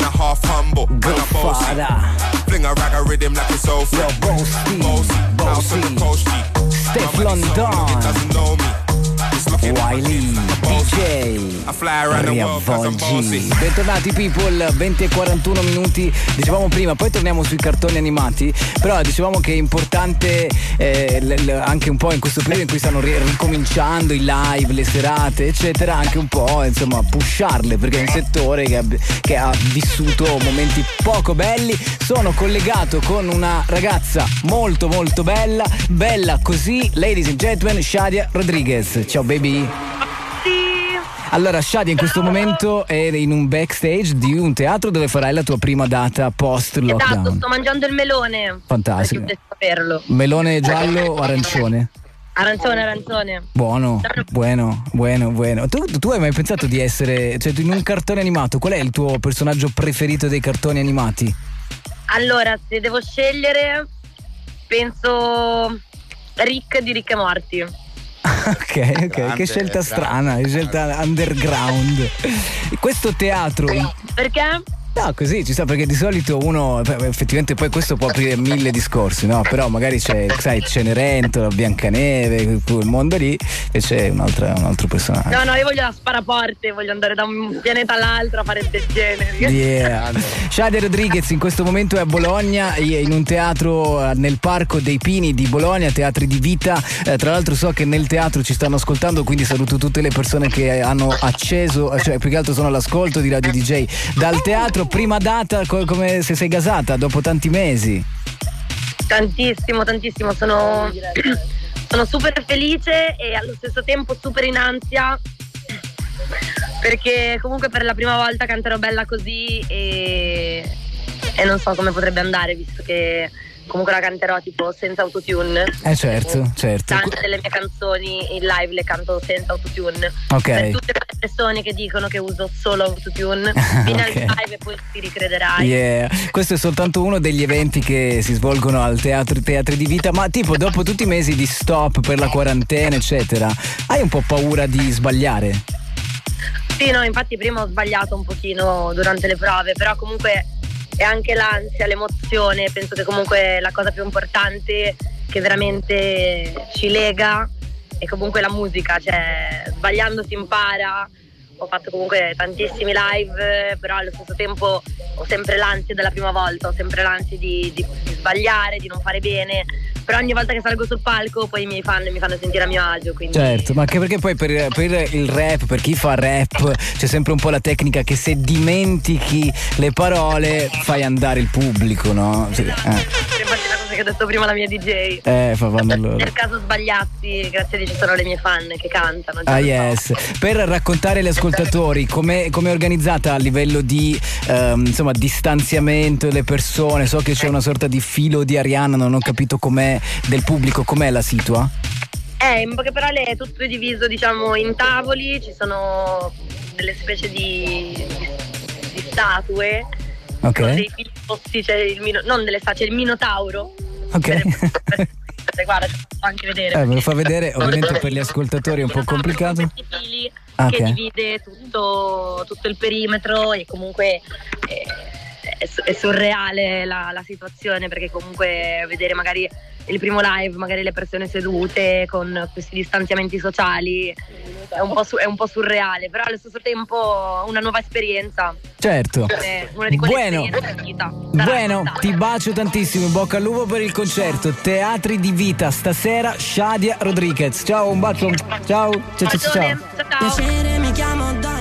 man a half humble, man a bossy. Fling a rag a rhythm like it's so Yo, free. Bossy. Bossy, house on the coast. Steph so Wiley. DJ. Riavvolgi. Bentornati people, 20 e 41 minuti. Dicevamo prima, poi torniamo sui cartoni animati, però dicevamo che è importante eh, l- l- anche un po' in questo periodo in cui stanno ri- ricominciando i live, le serate, eccetera, anche un po' insomma pusharle perché è un settore che ha, che ha vissuto momenti poco belli. Sono collegato con una ragazza molto molto bella, bella così, ladies and gentlemen, Shadia Rodriguez. Ciao baby. Allora, Shadia in questo momento è in un backstage di un teatro dove farai la tua prima data post Esatto, lockdown. sto mangiando il melone. Fantastico. Saperlo. Melone giallo o arancione? Arancione, arancione. Buono, buono, buono, buono. Tu, tu hai mai pensato di essere, cioè in un cartone animato, qual è il tuo personaggio preferito dei cartoni animati? Allora, se devo scegliere, penso Rick di Rick e Morty. Ok, ok, che Grande, scelta grande. strana, che scelta underground. Questo teatro Perché? No, così ci sta perché di solito uno effettivamente poi questo può aprire mille discorsi, no? Però magari c'è, sai, Cenerentola, Biancaneve, quel mondo lì e c'è un altro, un altro personaggio. No, no, io voglio la sparaporte, voglio andare da un pianeta all'altro a fare del genere. Yeah. Shadia Rodriguez in questo momento è a Bologna, in un teatro eh, nel Parco dei Pini di Bologna, Teatri di Vita. Eh, tra l'altro so che nel teatro ci stanno ascoltando, quindi saluto tutte le persone che hanno acceso, cioè più che altro sono all'ascolto di Radio DJ. Dal teatro, prima data, co- come se sei gasata dopo tanti mesi. Tantissimo, tantissimo. Sono, sono super felice e allo stesso tempo super in ansia. Perché comunque per la prima volta canterò bella così e, e non so come potrebbe andare, visto che comunque la canterò tipo senza autotune. Eh certo, certo. Tante delle mie canzoni in live le canto senza autotune. Ok. Per tutte quelle persone che dicono che uso solo autotune, vieni Ok. al live e poi ti ricrederai. Yeah. Questo è soltanto uno degli eventi che si svolgono al teatro Teatri di Vita, ma tipo dopo tutti i mesi di stop per la quarantena, eccetera, hai un po' paura di sbagliare? Sì, no, infatti prima ho sbagliato un pochino durante le prove, però comunque è anche l'ansia, l'emozione, penso che comunque la cosa più importante che veramente ci lega è comunque la musica, cioè sbagliando si impara. Ho fatto comunque tantissimi live, però allo stesso tempo ho sempre l'ansia della prima volta, ho sempre l'ansia di, di- di sbagliare, di non fare bene, però ogni volta che salgo sul palco poi i miei fan mi fanno sentire a mio agio. Quindi... Certo, ma anche perché poi per, per il rap, per chi fa rap, c'è sempre un po' la tecnica che se dimentichi le parole fai andare il pubblico, no? Sì, eh, che ha detto prima la mia DJ. eh fa vanno loro. Nel caso sbagliassi, grazie a Dio ci sono le mie fan che cantano. Ah lo so. yes, per raccontare agli ascoltatori come è organizzata a livello di ehm, insomma, distanziamento delle persone, so che c'è una sorta di filo di Arianna, non ho capito com'è del pubblico, com'è la situa? Eh, in poche parole è tutto diviso diciamo in tavoli, ci sono delle specie di, di, di statue, Ok. con dei fili posti, c'è il mino- non delle statue, c'è il minotauro. Ok. Guarda, anche vedere. Eh, me lo fa vedere, ovviamente per gli ascoltatori è un po' complicato. Ah, che ok. divide tutto, tutto il perimetro e comunque eh, è, su- è surreale la, la situazione perché comunque vedere magari il primo live, magari le persone sedute con questi distanziamenti sociali è un po', su- è un po' surreale, però allo stesso tempo una nuova esperienza. Certo. È una di quelle Bueno. esperienze vita. Bueno, raccontare. ti bacio tantissimo, in bocca al lupo per il concerto. Teatri di vita, stasera Shadia Rodriguez. Ciao, un bacio. Ciao, ciao, ciao. ciao. Ciao ciao.